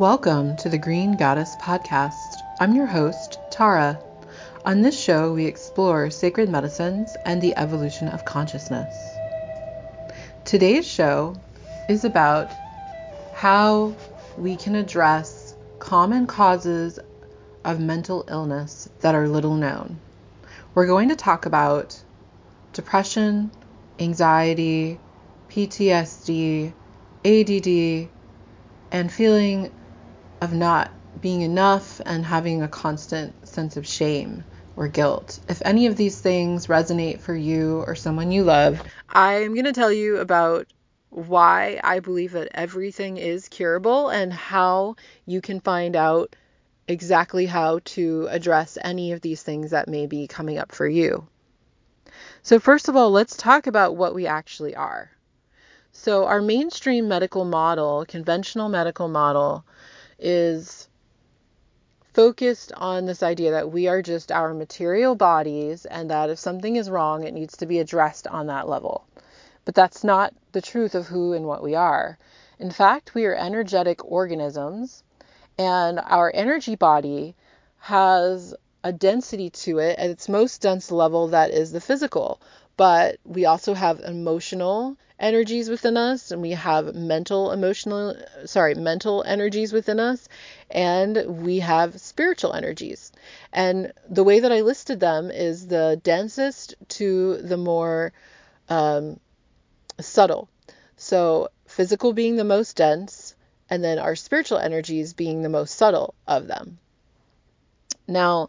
Welcome to the Green Goddess Podcast. I'm your host, Tara. On this show, we explore sacred medicines and the evolution of consciousness. Today's show is about how we can address common causes of mental illness that are little known. We're going to talk about depression, anxiety, PTSD, ADD, and feeling of not being enough and having a constant sense of shame or guilt. If any of these things resonate for you or someone you love, I'm going to tell you about why I believe that everything is curable and how you can find out exactly how to address any of these things that may be coming up for you. So, first of all, let's talk about what we actually are. So, our mainstream medical model, conventional medical model, is focused on this idea that we are just our material bodies and that if something is wrong, it needs to be addressed on that level. But that's not the truth of who and what we are. In fact, we are energetic organisms, and our energy body has a density to it at its most dense level that is the physical. But we also have emotional energies within us and we have mental emotional sorry mental energies within us and we have spiritual energies. And the way that i listed them is the densest to the more um, subtle. So physical being the most dense and then our spiritual energies being the most subtle of them. Now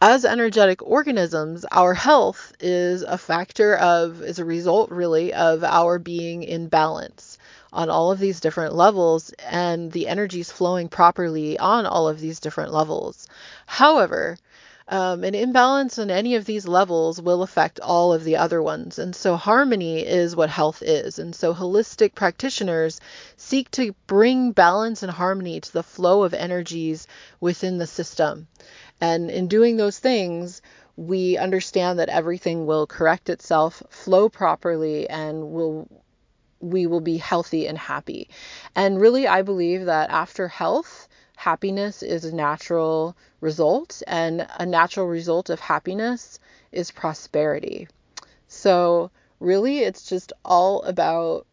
as energetic organisms, our health is a factor of, is a result really of our being in balance on all of these different levels and the energies flowing properly on all of these different levels. However, um, an imbalance on any of these levels will affect all of the other ones. And so, harmony is what health is. And so, holistic practitioners seek to bring balance and harmony to the flow of energies within the system. And in doing those things, we understand that everything will correct itself, flow properly, and will we will be healthy and happy. And really, I believe that after health, happiness is a natural result, and a natural result of happiness is prosperity. So, really, it's just all about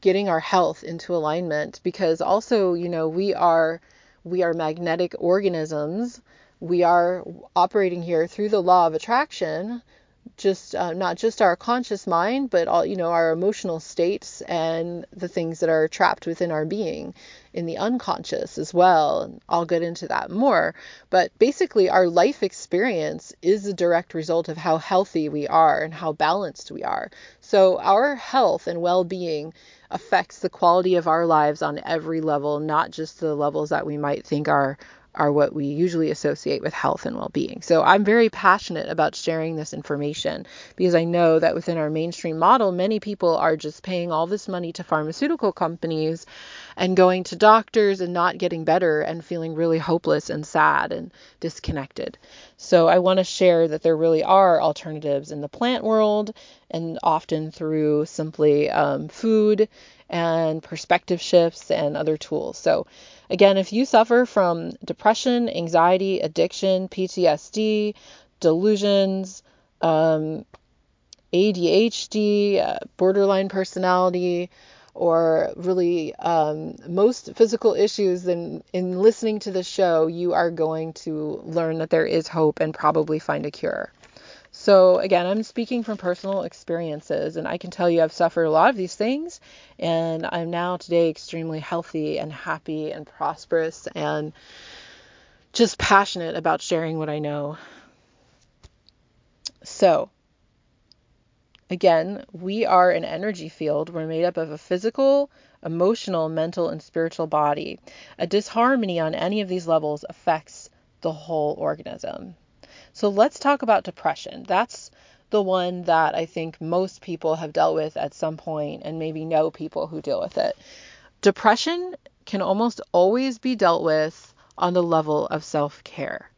getting our health into alignment because also, you know, we are we are magnetic organisms. We are operating here through the law of attraction, just uh, not just our conscious mind, but all you know our emotional states and the things that are trapped within our being in the unconscious as well. And I'll get into that more. But basically, our life experience is a direct result of how healthy we are and how balanced we are. So our health and well-being affects the quality of our lives on every level, not just the levels that we might think are are what we usually associate with health and well-being. So I'm very passionate about sharing this information because I know that within our mainstream model many people are just paying all this money to pharmaceutical companies and going to doctors and not getting better and feeling really hopeless and sad and disconnected. So I want to share that there really are alternatives in the plant world and often through simply um, food and perspective shifts and other tools. So, again, if you suffer from depression, anxiety, addiction, PTSD, delusions, um, ADHD, uh, borderline personality, or really um, most physical issues, then in listening to the show, you are going to learn that there is hope and probably find a cure. So, again, I'm speaking from personal experiences, and I can tell you I've suffered a lot of these things, and I'm now today extremely healthy and happy and prosperous and just passionate about sharing what I know. So, again, we are an energy field. We're made up of a physical, emotional, mental, and spiritual body. A disharmony on any of these levels affects the whole organism. So let's talk about depression. That's the one that I think most people have dealt with at some point and maybe know people who deal with it. Depression can almost always be dealt with on the level of self care.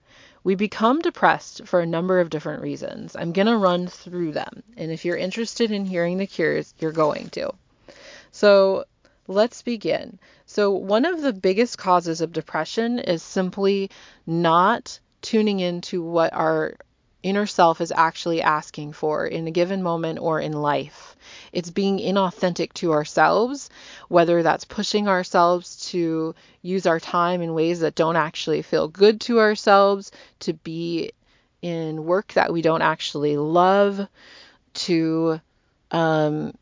We become depressed for a number of different reasons. I'm going to run through them. And if you're interested in hearing the cures, you're going to. So, Let's begin. So, one of the biggest causes of depression is simply not tuning into what our inner self is actually asking for in a given moment or in life. It's being inauthentic to ourselves, whether that's pushing ourselves to use our time in ways that don't actually feel good to ourselves, to be in work that we don't actually love, to um,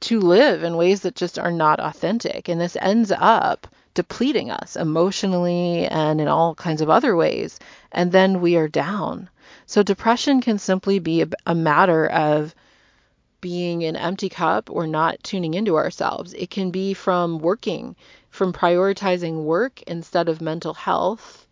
to live in ways that just are not authentic. And this ends up depleting us emotionally and in all kinds of other ways. And then we are down. So depression can simply be a, a matter of being an empty cup or not tuning into ourselves. It can be from working, from prioritizing work instead of mental health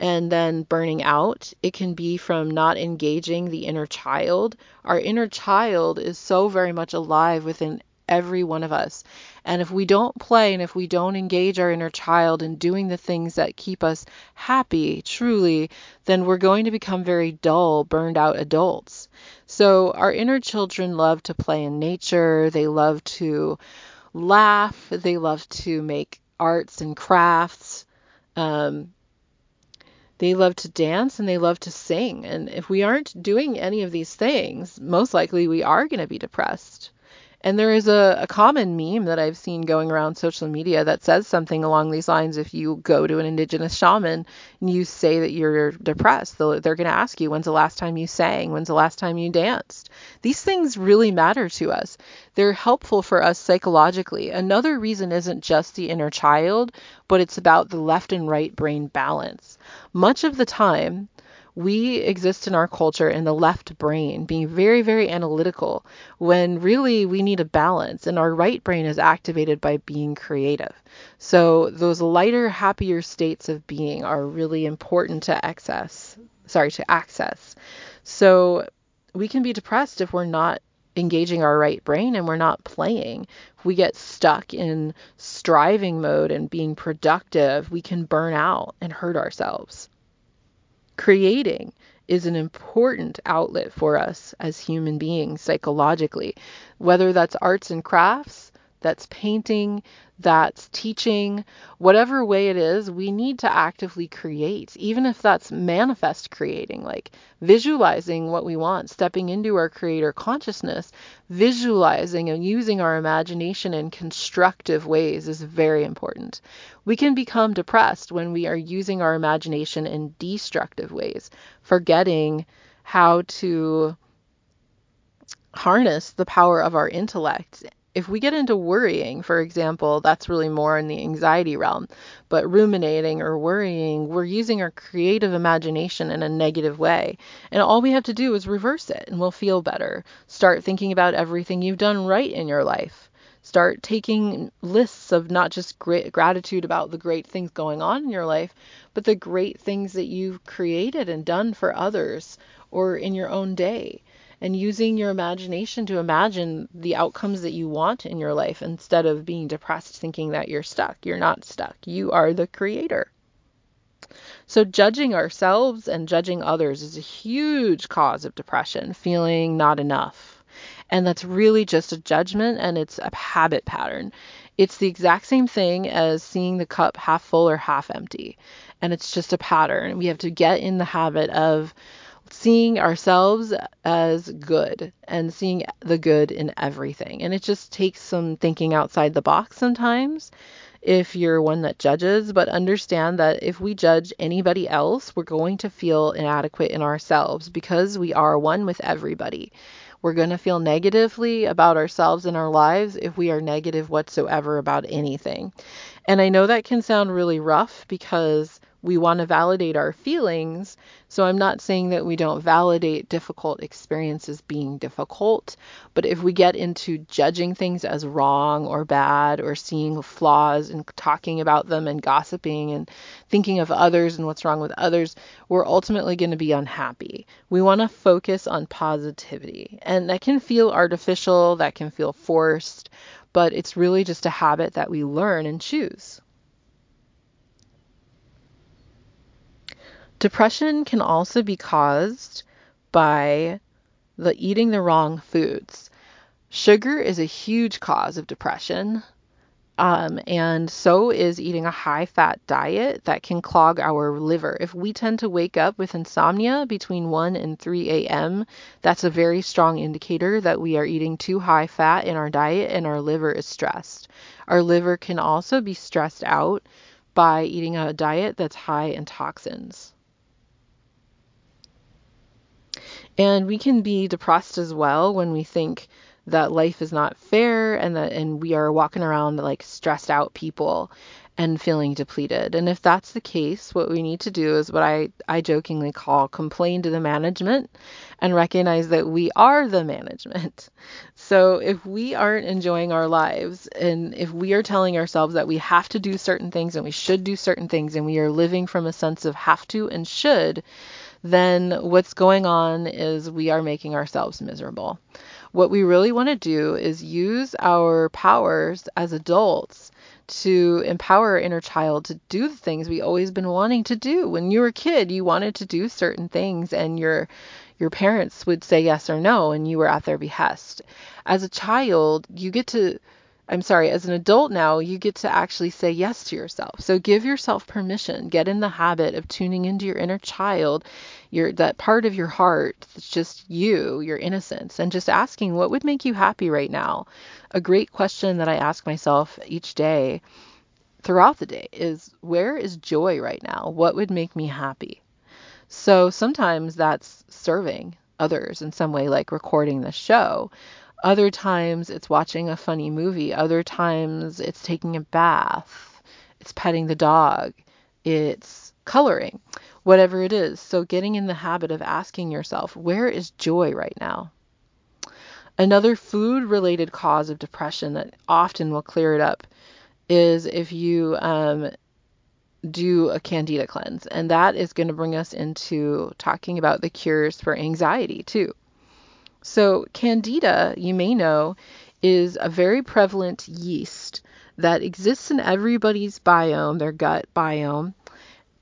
and then burning out. It can be from not engaging the inner child. Our inner child is so very much alive within every one of us. And if we don't play and if we don't engage our inner child in doing the things that keep us happy, truly, then we're going to become very dull, burned out adults. So our inner children love to play in nature, they love to laugh, they love to make arts and crafts. Um, they love to dance and they love to sing. And if we aren't doing any of these things, most likely we are going to be depressed. And there is a, a common meme that I've seen going around social media that says something along these lines. If you go to an indigenous shaman and you say that you're depressed, they're going to ask you, when's the last time you sang? When's the last time you danced? These things really matter to us. They're helpful for us psychologically. Another reason isn't just the inner child, but it's about the left and right brain balance. Much of the time, we exist in our culture in the left brain, being very, very analytical, when really we need a balance, and our right brain is activated by being creative. So, those lighter, happier states of being are really important to access. Sorry, to access. So, we can be depressed if we're not engaging our right brain and we're not playing. If we get stuck in striving mode and being productive, we can burn out and hurt ourselves creating is an important outlet for us as human beings psychologically, whether that's arts and crafts, that's painting, that's teaching, whatever way it is, we need to actively create, even if that's manifest creating, like visualizing what we want, stepping into our creator consciousness, visualizing and using our imagination in constructive ways is very important. We can become depressed when we are using our imagination in destructive ways, forgetting how to harness the power of our intellect if we get into worrying, for example, that's really more in the anxiety realm, but ruminating or worrying, we're using our creative imagination in a negative way. And all we have to do is reverse it and we'll feel better. Start thinking about everything you've done right in your life. Start taking lists of not just great gratitude about the great things going on in your life, but the great things that you've created and done for others or in your own day and using your imagination to imagine the outcomes that you want in your life instead of being depressed thinking that you're stuck. You're not stuck. You are the creator. So, judging ourselves and judging others is a huge cause of depression, feeling not enough. And that's really just a judgment and it's a habit pattern. It's the exact same thing as seeing the cup half full or half empty. And it's just a pattern. We have to get in the habit of seeing ourselves as good and seeing the good in everything. And it just takes some thinking outside the box sometimes if you're one that judges, but understand that if we judge anybody else, we're going to feel inadequate in ourselves because we are one with everybody. We're going to feel negatively about ourselves and our lives if we are negative whatsoever about anything. And I know that can sound really rough because we want to validate our feelings. So I'm not saying that we don't validate difficult experiences being difficult, but if we get into judging things as wrong or bad or seeing flaws and talking about them and gossiping and thinking of others and what's wrong with others, we're ultimately going to be unhappy. We want to focus on positivity. And that can feel artificial, that can feel forced, but it's really just a habit that we learn and choose. Depression can also be caused by the eating the wrong foods. Sugar is a huge cause of depression. Um, and so is eating a high fat diet that can clog our liver. If we tend to wake up with insomnia between 1 and 3 a.m., that's a very strong indicator that we are eating too high fat in our diet and our liver is stressed. Our liver can also be stressed out by eating a diet that's high in toxins. And we can be depressed as well when we think that life is not fair and that and we are walking around like stressed out people and feeling depleted. And if that's the case, what we need to do is what I, I jokingly call complain to the management and recognize that we are the management. So if we aren't enjoying our lives and if we are telling ourselves that we have to do certain things and we should do certain things and we are living from a sense of have to and should, then what's going on is we are making ourselves miserable. What we really want to do is use our powers as adults to empower our inner child to do the things we always been wanting to do. When you were a kid, you wanted to do certain things and your your parents would say yes or no and you were at their behest. As a child, you get to I'm sorry, as an adult now, you get to actually say yes to yourself. So give yourself permission. Get in the habit of tuning into your inner child, your that part of your heart that's just you, your innocence, and just asking what would make you happy right now. A great question that I ask myself each day throughout the day is where is joy right now? What would make me happy? So sometimes that's serving others in some way like recording the show. Other times it's watching a funny movie. Other times it's taking a bath. It's petting the dog. It's coloring, whatever it is. So getting in the habit of asking yourself, where is joy right now? Another food related cause of depression that often will clear it up is if you um, do a candida cleanse. And that is going to bring us into talking about the cures for anxiety too. So, Candida, you may know, is a very prevalent yeast that exists in everybody's biome, their gut biome,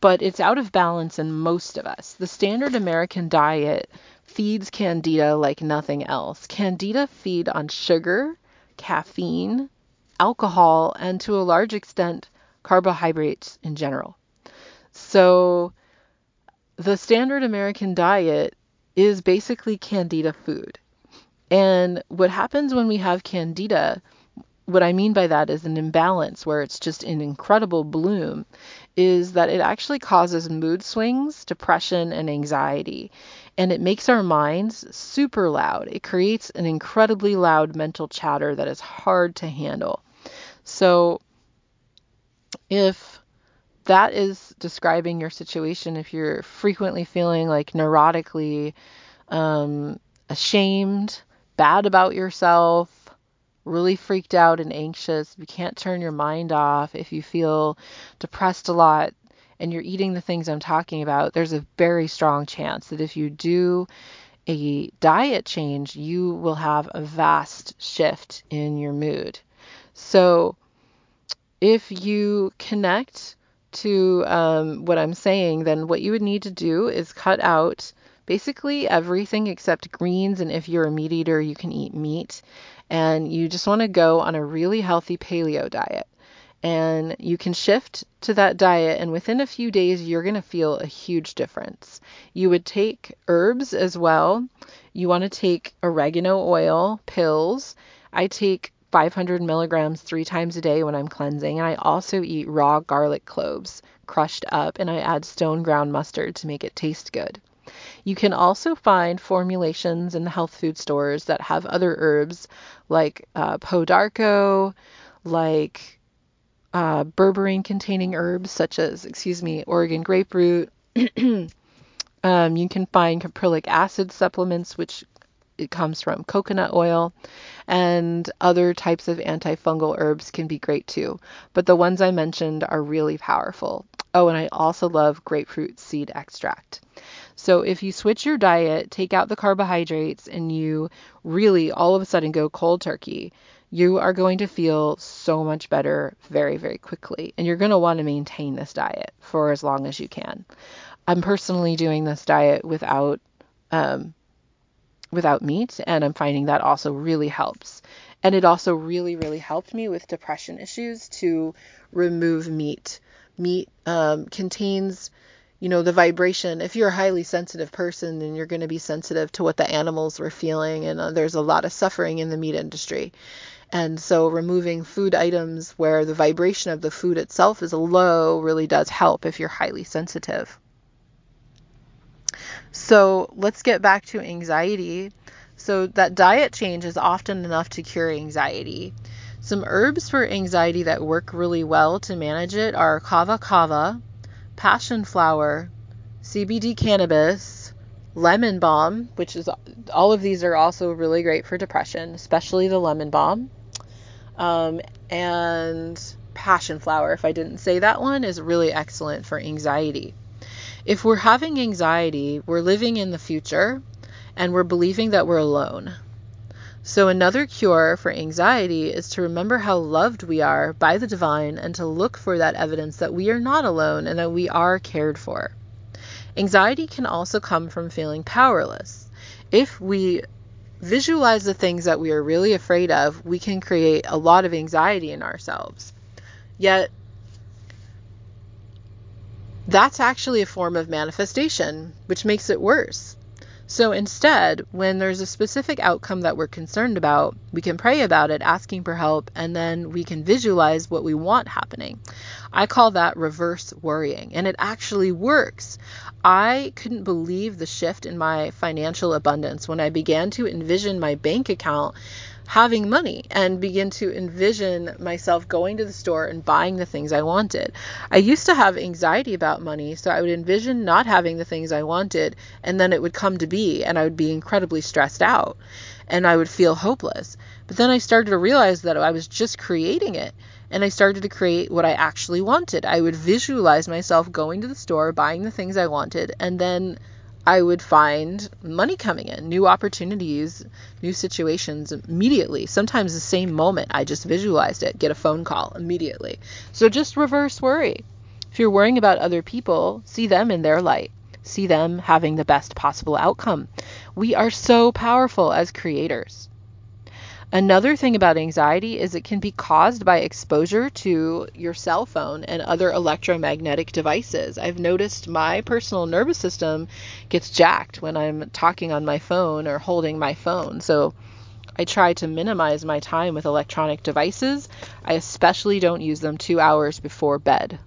but it's out of balance in most of us. The standard American diet feeds Candida like nothing else. Candida feed on sugar, caffeine, alcohol, and to a large extent, carbohydrates in general. So, the standard American diet is basically candida food. And what happens when we have candida, what I mean by that is an imbalance where it's just in incredible bloom, is that it actually causes mood swings, depression, and anxiety. And it makes our minds super loud. It creates an incredibly loud mental chatter that is hard to handle. So, if that is describing your situation if you're frequently feeling like neurotically um, ashamed, bad about yourself, really freaked out and anxious, you can't turn your mind off, if you feel depressed a lot and you're eating the things I'm talking about, there's a very strong chance that if you do a diet change, you will have a vast shift in your mood. So, if you connect to um, what I'm saying, then what you would need to do is cut out basically everything except greens. And if you're a meat eater, you can eat meat. And you just want to go on a really healthy paleo diet. And you can shift to that diet, and within a few days, you're going to feel a huge difference. You would take herbs as well. You want to take oregano oil pills. I take 500 milligrams three times a day when I'm cleansing. And I also eat raw garlic cloves crushed up, and I add stone ground mustard to make it taste good. You can also find formulations in the health food stores that have other herbs like uh, pau d'arco, like uh, berberine containing herbs such as, excuse me, Oregon grape root. um, you can find caprylic acid supplements, which it comes from coconut oil and other types of antifungal herbs can be great too. But the ones I mentioned are really powerful. Oh, and I also love grapefruit seed extract. So if you switch your diet, take out the carbohydrates, and you really all of a sudden go cold turkey, you are going to feel so much better very, very quickly. And you're going to want to maintain this diet for as long as you can. I'm personally doing this diet without um, without meat, and I'm finding that also really helps. And it also really, really helped me with depression issues to remove meat. Meat um, contains, you know, the vibration. If you're a highly sensitive person, then you're going to be sensitive to what the animals were feeling. And uh, there's a lot of suffering in the meat industry. And so removing food items where the vibration of the food itself is low really does help if you're highly sensitive. So let's get back to anxiety. So that diet change is often enough to cure anxiety. Some herbs for anxiety that work really well to manage it are kava kava, passion flower, CBD cannabis, lemon balm, which is all of these are also really great for depression, especially the lemon balm um, and passion flower, if I didn't say that one, is really excellent for anxiety. If we're having anxiety, we're living in the future and we're believing that we're alone. So, another cure for anxiety is to remember how loved we are by the divine and to look for that evidence that we are not alone and that we are cared for. Anxiety can also come from feeling powerless. If we visualize the things that we are really afraid of, we can create a lot of anxiety in ourselves. Yet, that's actually a form of manifestation, which makes it worse. So instead, when there's a specific outcome that we're concerned about, we can pray about it, asking for help, and then we can visualize what we want happening. I call that reverse worrying, and it actually works. I couldn't believe the shift in my financial abundance when I began to envision my bank account having money and begin to envision myself going to the store and buying the things I wanted. I used to have anxiety about money, so I would envision not having the things I wanted and then it would come to be and I would be incredibly stressed out and I would feel hopeless. But then I started to realize that I was just creating it and I started to create what I actually wanted. I would visualize myself going to the store, buying the things I wanted, and then I would find money coming in, new opportunities, new situations immediately. Sometimes the same moment I just visualized it, get a phone call immediately. So just reverse worry. If you're worrying about other people, see them in their light. See them having the best possible outcome. We are so powerful as creators. Another thing about anxiety is it can be caused by exposure to your cell phone and other electromagnetic devices. I've noticed my personal nervous system gets jacked when I'm talking on my phone or holding my phone. So I try to minimize my time with electronic devices. I especially don't use them two hours before bed.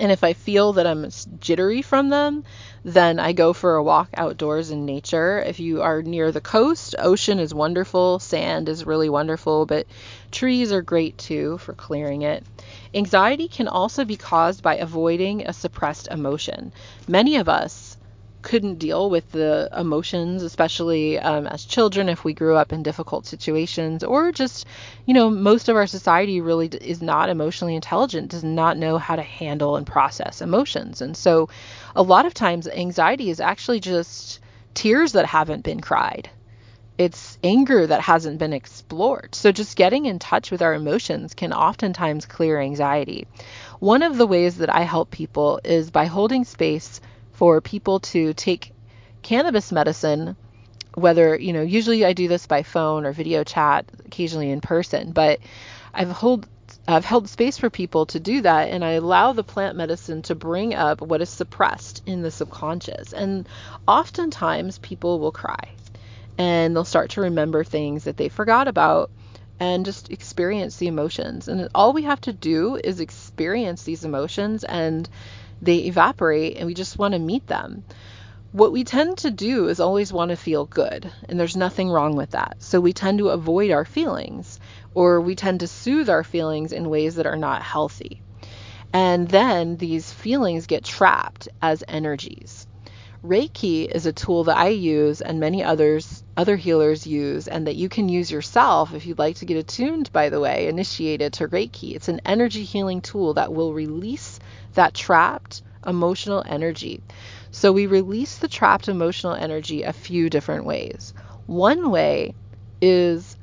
And if I feel that I'm jittery from them, then I go for a walk outdoors in nature. If you are near the coast, ocean is wonderful, sand is really wonderful, but trees are great too for clearing it. Anxiety can also be caused by avoiding a suppressed emotion. Many of us couldn't deal with the emotions, especially um, as children if we grew up in difficult situations, or just, you know, most of our society really is not emotionally intelligent, does not know how to handle and process emotions. And so a lot of times anxiety is actually just tears that haven't been cried. It's anger that hasn't been explored. So, just getting in touch with our emotions can oftentimes clear anxiety. One of the ways that I help people is by holding space for people to take cannabis medicine whether you know usually i do this by phone or video chat occasionally in person but i've hold I've held space for people to do that, and I allow the plant medicine to bring up what is suppressed in the subconscious. And oftentimes, people will cry and they'll start to remember things that they forgot about and just experience the emotions. And all we have to do is experience these emotions and they evaporate and we just want to meet them. What we tend to do is always want to feel good, and there's nothing wrong with that. So we tend to avoid our feelings, or we tend to soothe our feelings in ways that are not healthy. And then these feelings get trapped as energies. Reiki is a tool that I use and many others other healers use and that you can use yourself if you'd like to get attuned by the way initiated to Reiki. It's an energy healing tool that will release that trapped emotional energy. So we release the trapped emotional energy a few different ways. One way is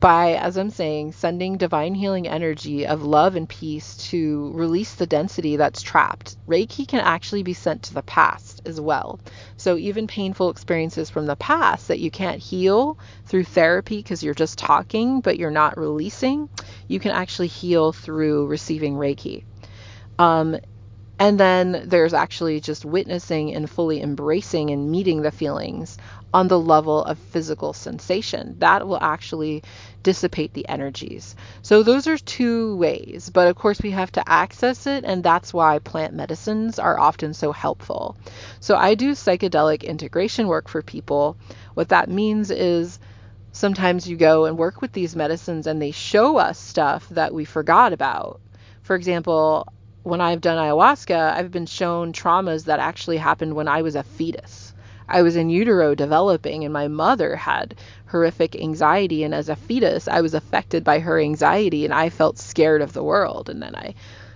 by, as I'm saying, sending divine healing energy of love and peace to release the density that's trapped. Reiki can actually be sent to the past as well. So, even painful experiences from the past that you can't heal through therapy because you're just talking but you're not releasing, you can actually heal through receiving Reiki. Um, and then there's actually just witnessing and fully embracing and meeting the feelings on the level of physical sensation. That will actually dissipate the energies. So, those are two ways, but of course, we have to access it, and that's why plant medicines are often so helpful. So, I do psychedelic integration work for people. What that means is sometimes you go and work with these medicines and they show us stuff that we forgot about. For example, when I've done ayahuasca, I've been shown traumas that actually happened when I was a fetus. I was in utero developing, and my mother had horrific anxiety. And as a fetus, I was affected by her anxiety, and I felt scared of the world. And then I,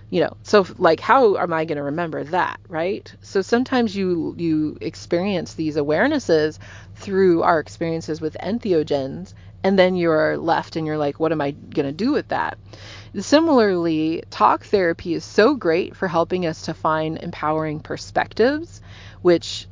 you know, so like, how am I going to remember that, right? So sometimes you you experience these awarenesses through our experiences with entheogens, and then you're left and you're like, what am I going to do with that? Similarly, talk therapy is so great for helping us to find empowering perspectives, which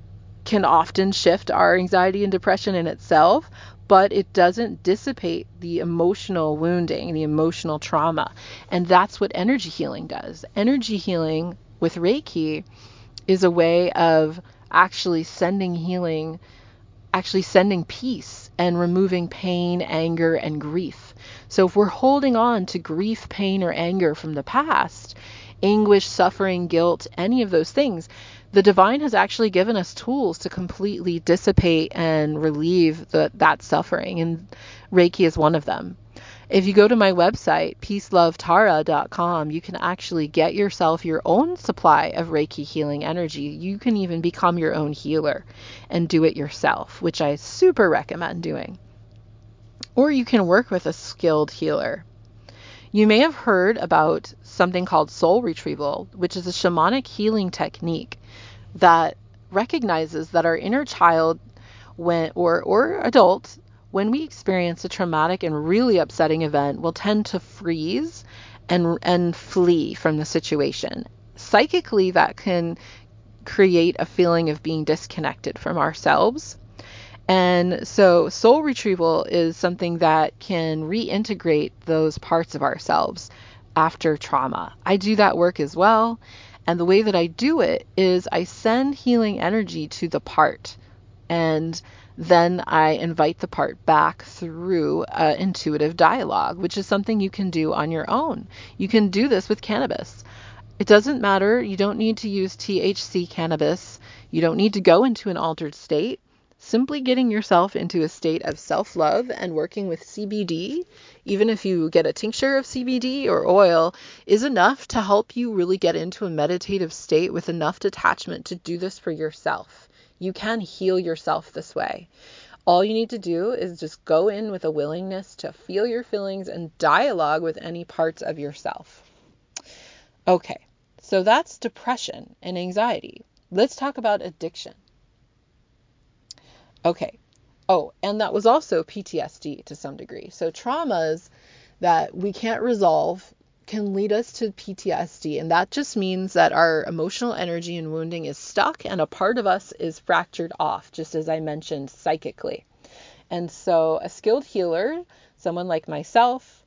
can often shift our anxiety and depression in itself, but it doesn't dissipate the emotional wounding, the emotional trauma. And that's what energy healing does. Energy healing with Reiki is a way of actually sending healing, actually sending peace and removing pain, anger, and grief. So if we're holding on to grief, pain, or anger from the past, anguish, suffering, guilt, any of those things, the divine has actually given us tools to completely dissipate and relieve the, that suffering, and Reiki is one of them. If you go to my website, peacelovetara.com, you can actually get yourself your own supply of Reiki healing energy. You can even become your own healer and do it yourself, which I super recommend doing. Or you can work with a skilled healer. You may have heard about something called soul retrieval, which is a shamanic healing technique that recognizes that our inner child when or or adult when we experience a traumatic and really upsetting event we'll tend to freeze and and flee from the situation. Psychically that can create a feeling of being disconnected from ourselves. And so soul retrieval is something that can reintegrate those parts of ourselves after trauma. I do that work as well. And the way that I do it is I send healing energy to the part and then I invite the part back through uh, intuitive dialogue, which is something you can do on your own. You can do this with cannabis. It doesn't matter. You don't need to use THC cannabis. You don't need to go into an altered state. Simply getting yourself into a state of self love and working with CBD, even if you get a tincture of CBD or oil, is enough to help you really get into a meditative state with enough detachment to do this for yourself. You can heal yourself this way. All you need to do is just go in with a willingness to feel your feelings and dialogue with any parts of yourself. Okay, so that's depression and anxiety. Let's talk about addiction. Okay. Oh, and that was also PTSD to some degree. So traumas that we can't resolve can lead us to PTSD. And that just means that our emotional energy and wounding is stuck and a part of us is fractured off, just as I mentioned psychically. And so a skilled healer, someone like myself,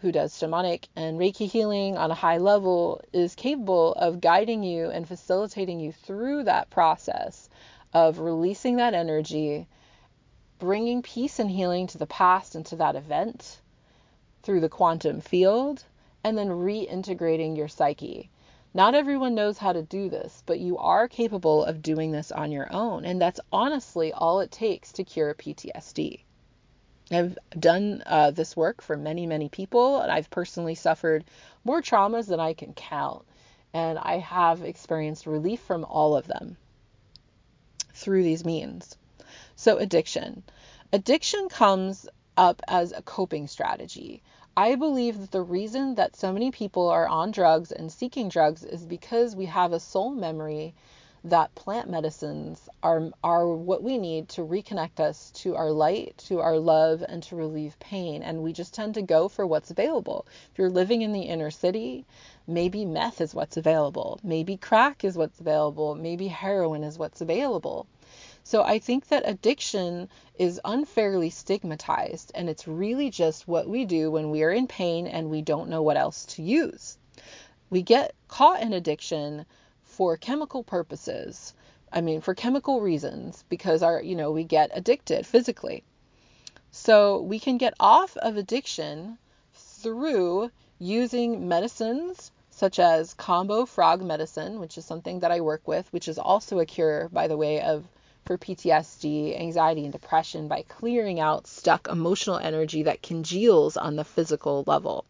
who does shamanic and Reiki healing on a high level, is capable of guiding you and facilitating you through that process of releasing that energy, bringing peace and healing to the past and to that event through the quantum field, and then reintegrating your psyche. Not everyone knows how to do this, but you are capable of doing this on your own. And that's honestly all it takes to cure PTSD. I've done uh, this work for many, many people, and I've personally suffered more traumas than I can count. And I have experienced relief from all of them through these means. So, addiction. Addiction comes up as a coping strategy. I believe that the reason that so many people are on drugs and seeking drugs is because we have a soul memory that plant medicines are are what we need to reconnect us to our light, to our love and to relieve pain and we just tend to go for what's available. If you're living in the inner city, maybe meth is what's available, maybe crack is what's available, maybe heroin is what's available. So I think that addiction is unfairly stigmatized and it's really just what we do when we are in pain and we don't know what else to use. We get caught in addiction for chemical purposes. I mean, for chemical reasons, because our, you know, we get addicted physically. So we can get off of addiction through using medicines such as kambo frog medicine, which is something that I work with, which is also a cure, by the way, of for PTSD, anxiety, and depression by clearing out stuck emotional energy that congeals on the physical level.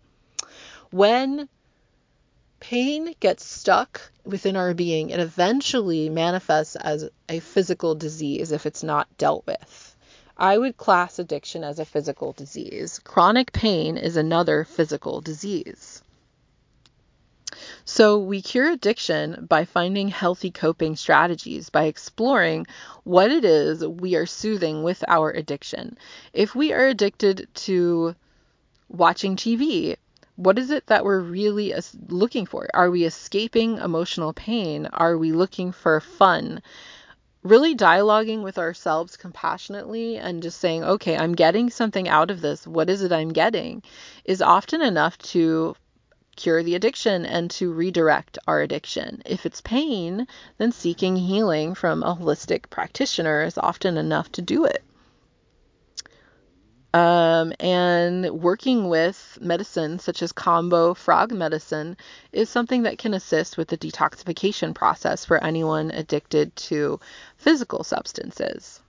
When pain gets stuck within our being, it eventually manifests as a physical disease if it's not dealt with. I would class addiction as a physical disease. Chronic pain is another physical disease. So, we cure addiction by finding healthy coping strategies, by exploring what it is we are soothing with our addiction. If we are addicted to watching TV, what is it that we're really looking for? Are we escaping emotional pain? Are we looking for fun? Really dialoguing with ourselves compassionately and just saying, okay, I'm getting something out of this. What is it I'm getting? Is often enough to cure the addiction and to redirect our addiction. If it's pain, then seeking healing from a holistic practitioner is often enough to do it. Um, and working with medicine such as kambo frog medicine is something that can assist with the detoxification process for anyone addicted to physical substances.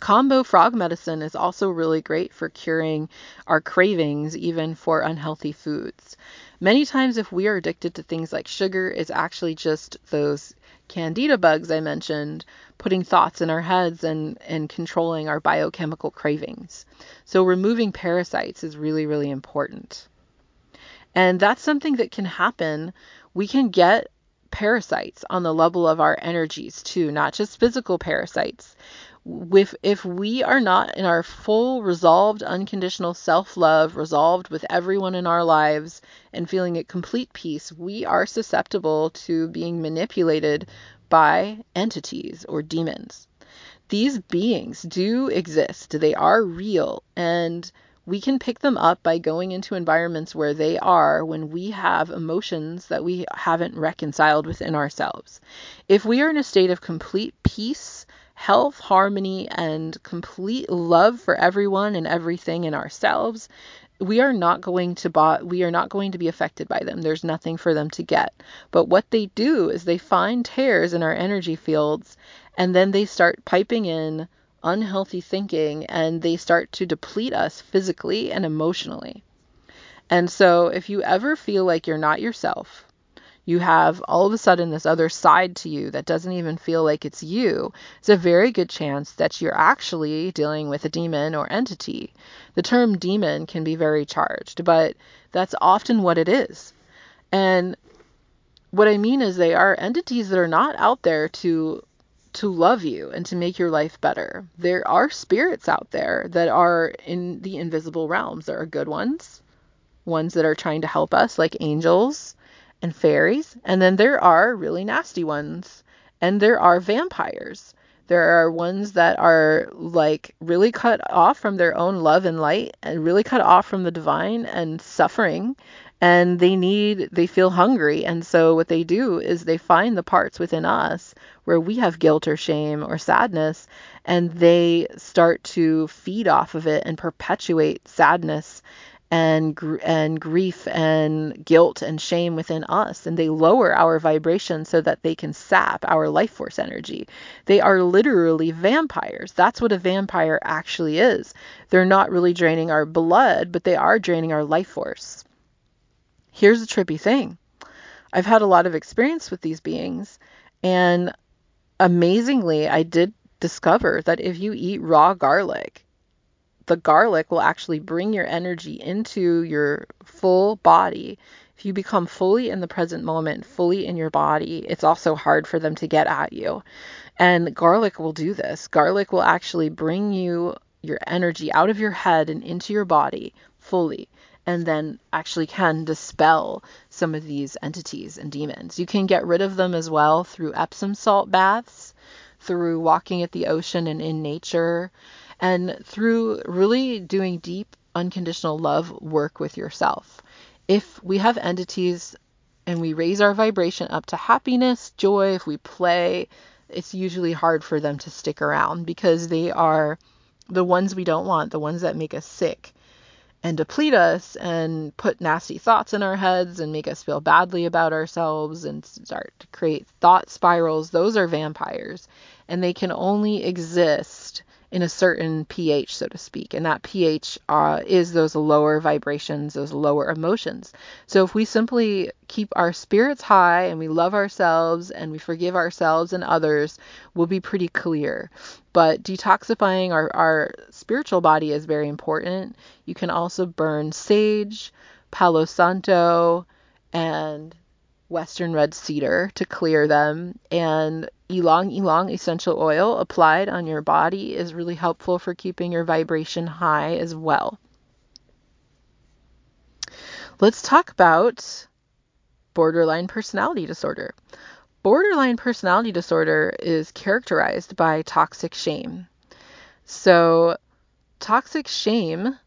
Kambo frog medicine is also really great for curing our cravings, even for unhealthy foods. Many times, if we are addicted to things like sugar, it's actually just those candida bugs I mentioned putting thoughts in our heads and, and controlling our biochemical cravings. So, removing parasites is really, really important. And that's something that can happen. We can get parasites on the level of our energies too, not just physical parasites. If, if we are not in our full, resolved, unconditional self love, resolved with everyone in our lives, and feeling at complete peace, we are susceptible to being manipulated by entities or demons. These beings do exist, they are real, and we can pick them up by going into environments where they are when we have emotions that we haven't reconciled within ourselves. If we are in a state of complete peace, health, harmony, and complete love for everyone and everything in ourselves, we are not going to we are not going to be affected by them. There's nothing for them to get. But what they do is they find tears in our energy fields and then they start piping in unhealthy thinking and they start to deplete us physically and emotionally. And so if you ever feel like you're not yourself, you have all of a sudden this other side to you that doesn't even feel like it's you, it's a very good chance that you're actually dealing with a demon or entity. The term demon can be very charged, but that's often what it is. And what I mean is they are entities that are not out there to to love you and to make your life better. There are spirits out there that are in the invisible realms. There are good ones, ones that are trying to help us like angels, and fairies, and then there are really nasty ones, and there are vampires. There are ones that are like really cut off from their own love and light and really cut off from the divine and suffering and they need they feel hungry and so what they do is they find the parts within us where we have guilt or shame or sadness and they start to feed off of it and perpetuate sadness and gr- and grief and guilt and shame within us and they lower our vibration so that they can sap our life force energy. They are literally vampires. That's what a vampire actually is. They're not really draining our blood, but they are draining our life force. Here's a trippy thing. I've had a lot of experience with these beings and amazingly I did discover that if you eat raw garlic the garlic will actually bring your energy into your full body. if you become fully in the present moment, fully in your body, it's also hard for them to get at you. And garlic will do this. Garlic will actually bring you your energy out of your head and into your body fully and then actually can dispel some of these entities and demons. You can get rid of them as well through Epsom salt baths, through walking at the ocean and in nature, and through really doing deep unconditional love work with yourself. If we have entities and we raise our vibration up to happiness, joy, if we play, it's usually hard for them to stick around because they are the ones we don't want, the ones that make us sick and deplete us and put nasty thoughts in our heads and make us feel badly about ourselves and start to create thought spirals. Those are vampires and they can only exist in a certain pH, so to speak. And that pH uh, is those lower vibrations, those lower emotions. So if we simply keep our spirits high and we love ourselves and we forgive ourselves and others, we'll be pretty clear. But detoxifying our, our spiritual body is very important. You can also burn sage, Palo Santo, and Western red cedar to clear them. And ylang ylang essential oil applied on your body is really helpful for keeping your vibration high as well. Let's talk about borderline personality disorder. Borderline personality disorder is characterized by toxic shame. So, toxic shame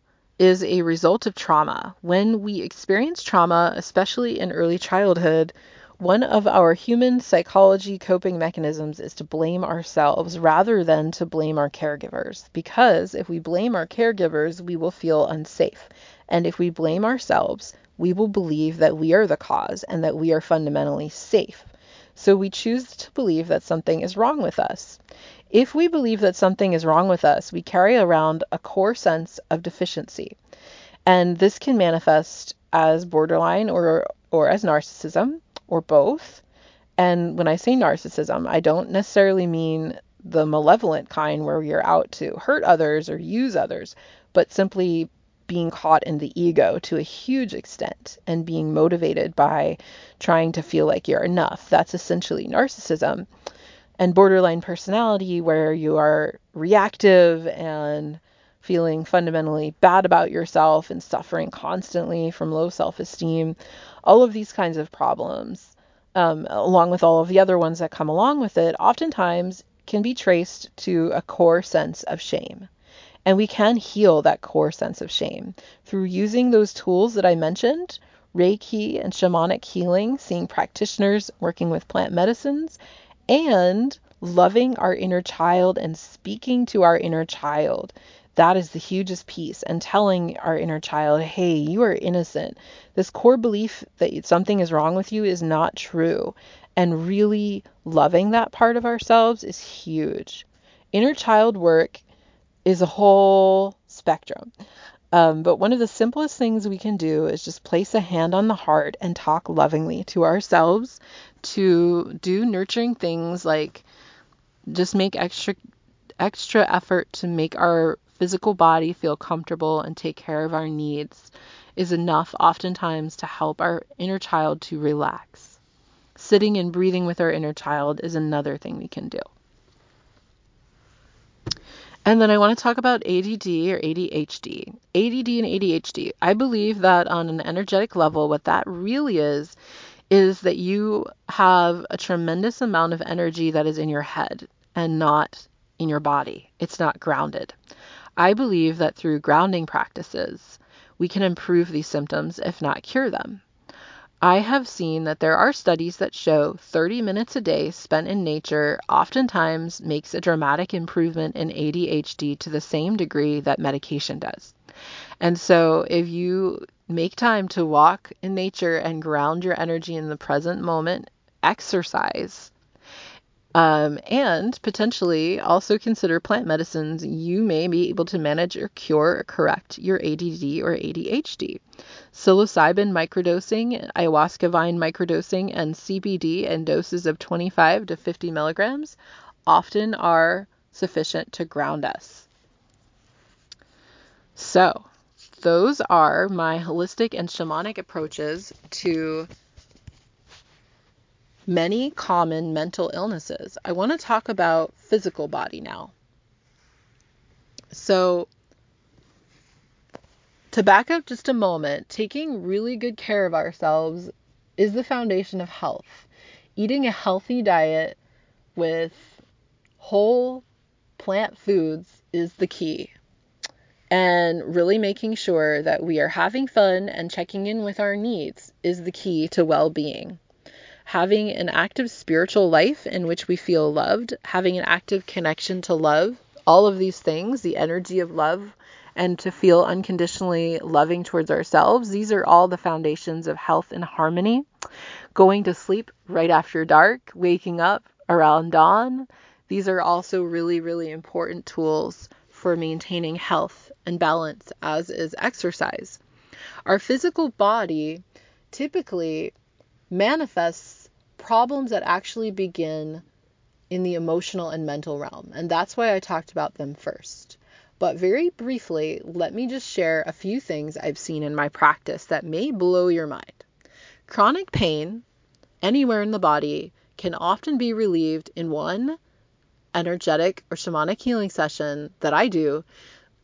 is a result of trauma. When we experience trauma, especially in early childhood, one of our human psychology coping mechanisms is to blame ourselves rather than to blame our caregivers. Because if we blame our caregivers, we will feel unsafe. And if we blame ourselves, we will believe that we are the cause and that we are fundamentally safe. So we choose to believe that something is wrong with us. If we believe that something is wrong with us, we carry around a core sense of deficiency. And this can manifest as borderline or, or as narcissism or both. And when I say narcissism, I don't necessarily mean the malevolent kind where you're out to hurt others or use others, but simply being caught in the ego to a huge extent and being motivated by trying to feel like you're enough. That's essentially narcissism and borderline personality where you are reactive and feeling fundamentally bad about yourself and suffering constantly from low self esteem, all of these kinds of problems, um, along with all of the other ones that come along with it, oftentimes can be traced to a core sense of shame. And we can heal that core sense of shame through using those tools that I mentioned Reiki and shamanic healing, seeing practitioners, working with plant medicines, and loving our inner child and speaking to our inner child. That is the hugest piece. And telling our inner child, hey, you are innocent. This core belief that something is wrong with you is not true. And really loving that part of ourselves is huge. Inner child work is a whole spectrum. Um, but one of the simplest things we can do is just place a hand on the heart and talk lovingly to ourselves to do nurturing things like just make extra extra effort to make our physical body feel comfortable and take care of our needs is enough oftentimes to help our inner child to relax. Sitting and breathing with our inner child is another thing we can do. And then I want to talk about ADD or ADHD. ADD and ADHD. I believe that on an energetic level, what that really is, is that you have a tremendous amount of energy that is in your head and not in your body. It's not grounded. I believe that through grounding practices, we can improve these symptoms, if not cure them. I have seen that there are studies that show 30 minutes a day spent in nature oftentimes makes a dramatic improvement in ADHD to the same degree that medication does. And so if you make time to walk in nature and ground your energy in the present moment, exercise, um, and potentially also consider plant medicines. You may be able to manage or cure or correct your ADD or ADHD. Psilocybin microdosing, ayahuasca vine microdosing, and CBD in doses of 25 to 50 milligrams often are sufficient to ground us. So, those are my holistic and shamanic approaches to many common mental illnesses. I want to talk about physical body now. So, to back up just a moment, taking really good care of ourselves is the foundation of health. Eating a healthy diet with whole plant foods is the key. And really making sure that we are having fun and checking in with our needs is the key to well being. Having an active spiritual life in which we feel loved, having an active connection to love, all of these things, the energy of love, and to feel unconditionally loving towards ourselves, these are all the foundations of health and harmony. Going to sleep right after dark, waking up around dawn, these are also really, really important tools for maintaining health and balance, as is exercise. Our physical body typically manifests problems that actually begin in the emotional and mental realm, and that's why I talked about them first. But very briefly, let me just share a few things I've seen in my practice that may blow your mind. Chronic pain anywhere in the body can often be relieved in one energetic or shamanic healing session that I do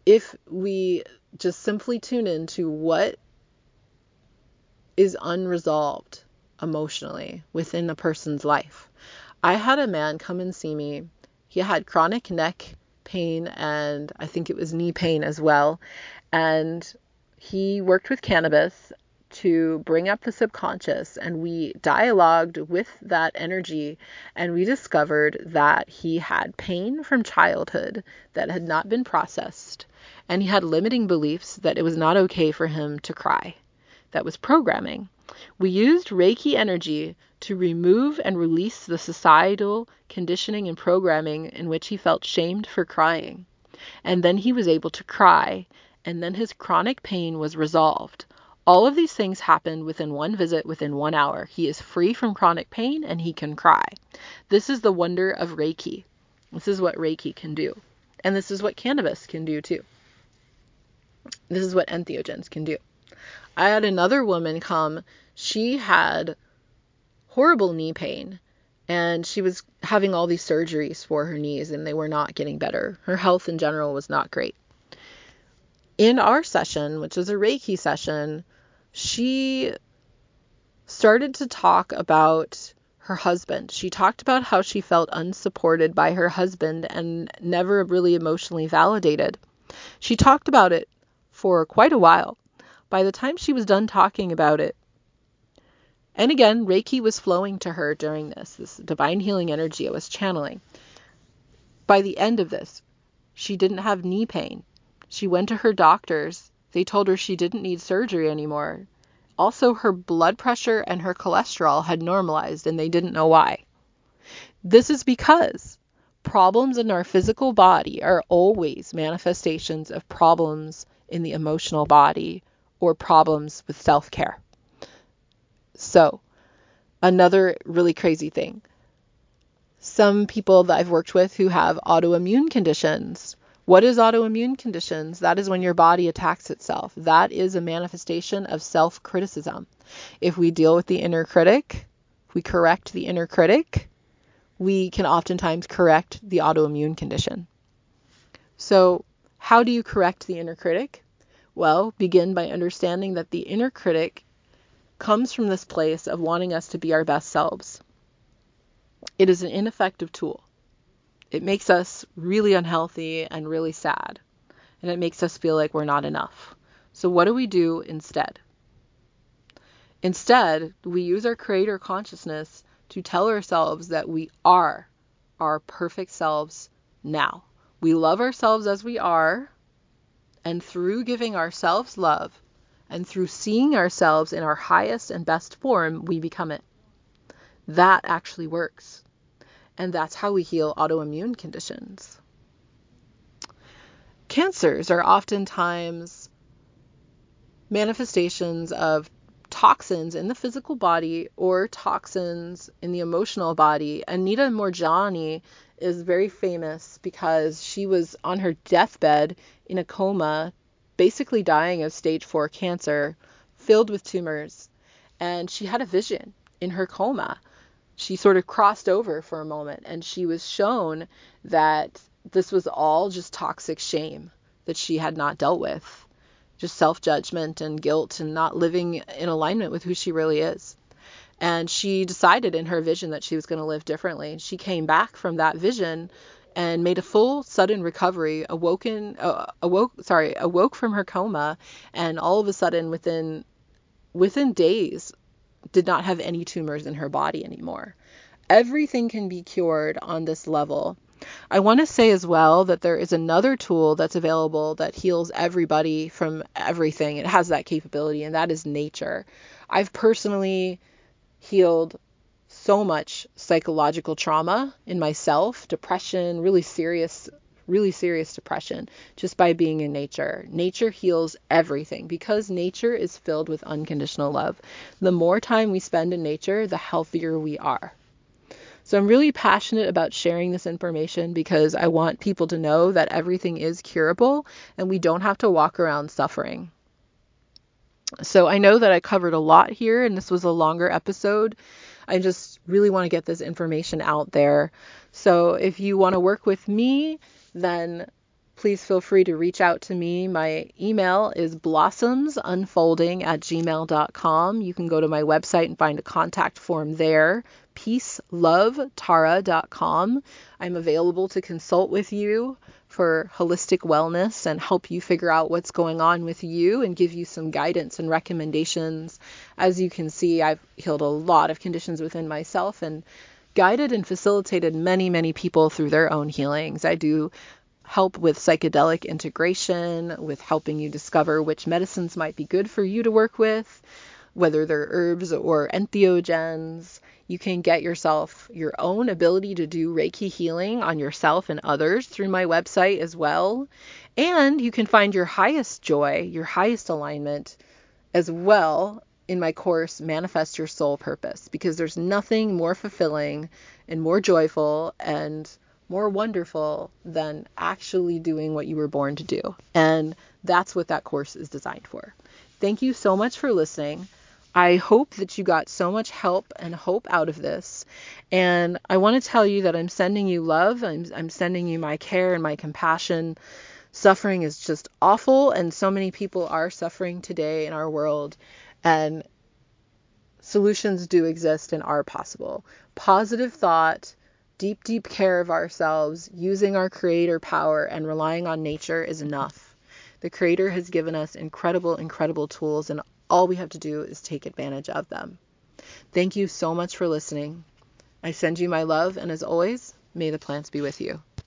if we just simply tune into what is unresolved emotionally within a person's life. I had a man come and see me. He had chronic neck pain and I think it was knee pain as well. And he worked with cannabis to bring up the subconscious and we dialogued with that energy and we discovered that he had pain from childhood that had not been processed and he had limiting beliefs that it was not okay for him to cry. That was programming. We used Reiki energy to remove and release the societal conditioning and programming in which he felt shamed for crying. And then he was able to cry, and then his chronic pain was resolved. All of these things happened within one visit, within one hour. He is free from chronic pain and he can cry. This is the wonder of Reiki. This is what Reiki can do. And this is what cannabis can do too. This is what entheogens can do. I had another woman come. She had horrible knee pain and she was having all these surgeries for her knees and they were not getting better. Her health in general was not great. In our session, which was a Reiki session, she started to talk about her husband. She talked about how she felt unsupported by her husband and never really emotionally validated. She talked about it for quite a while. By the time she was done talking about it, and again, Reiki was flowing to her during this, this divine healing energy I was channeling. By the end of this, she didn't have knee pain. She went to her doctors they told her she didn't need surgery anymore. Also, her blood pressure and her cholesterol had normalized and they didn't know why. This is because problems in our physical body are always manifestations of problems in the emotional body or problems with self care. So, another really crazy thing some people that I've worked with who have autoimmune conditions what is autoimmune conditions? That is when your body attacks itself. That is a manifestation of self criticism. If we deal with the inner critic, we correct the inner critic, we can oftentimes correct the autoimmune condition. So, how do you correct the inner critic? Well, begin by understanding that the inner critic comes from this place of wanting us to be our best selves. It is an ineffective tool it makes us really unhealthy and really sad. And it makes us feel like we're not enough. So, what do we do instead? Instead, we use our creator consciousness to tell ourselves that we are our perfect selves now. We love ourselves as we are, and through giving ourselves love and through seeing ourselves in our highest and best form, we become it. That actually works. And that's how we heal autoimmune conditions. Cancers are oftentimes manifestations of toxins in the physical body or toxins in the emotional body. Anita Moorjani is very famous because she was on her deathbed in a coma basically dying of stage four cancer, filled with tumors. And she had a vision in her coma. She sort of crossed over for a moment and she was shown that this was all just toxic shame that she had not dealt with. Just self judgment and guilt and not living in alignment with who she really is. And she decided in her vision that she was going to live differently. She came back from that vision and made a full sudden recovery, awoken, uh, awoke, sorry, awoke from her coma, and all of a sudden within within days did not have any tumors in her body anymore. Everything can be cured on this level. I want to say as well that there is another tool that's available that heals everybody from everything. It has that capability, and that is nature. I've personally healed so much psychological trauma in myself, depression, really serious really serious depression just by being in nature. Nature heals everything because nature is filled with unconditional love. The more time we spend in nature, the healthier we are. So I'm really passionate about sharing this information because I want people to know that everything is curable and we don't have to walk around suffering. So I know that I covered a lot here and this was a longer episode. I just really want to get this information out there. So if you want to work with me, then please feel free to reach out to me. My email is blossomsunfolding at gmail.com. You can go to my website and find a contact form there, peacelovetara.com. I'm available to consult with you for holistic wellness and help you figure out what's going on with you and give you some guidance and recommendations. As you can see, I've healed a lot of conditions within myself and guided and facilitated many, many people through their own healings. I do help with psychedelic integration, with helping you discover which medicines might be good for you to work with, whether they're herbs or entheogens. You can get yourself your own ability to do Reiki healing on yourself and others through my website as well. And you can find your highest joy, your highest alignment as well in my course, Manifest Your Soul Purpose, because there's nothing more fulfilling and more joyful and more wonderful than actually doing what you were born to do. And that's what that course is designed for. Thank you so much for listening. I hope that you got so much help and hope out of this. And I want to tell you that I'm sending you love. I'm, I'm sending you my care and my compassion. Suffering is just awful, and so many people are suffering today in our world. And solutions do exist and are possible. Positive thought, deep, deep care of ourselves, using our creator power, and relying on nature is enough. The Creator has given us incredible, incredible tools, and all we have to do is take advantage of them. Thank you so much for listening. I send you my love, and as always, may the plants be with you.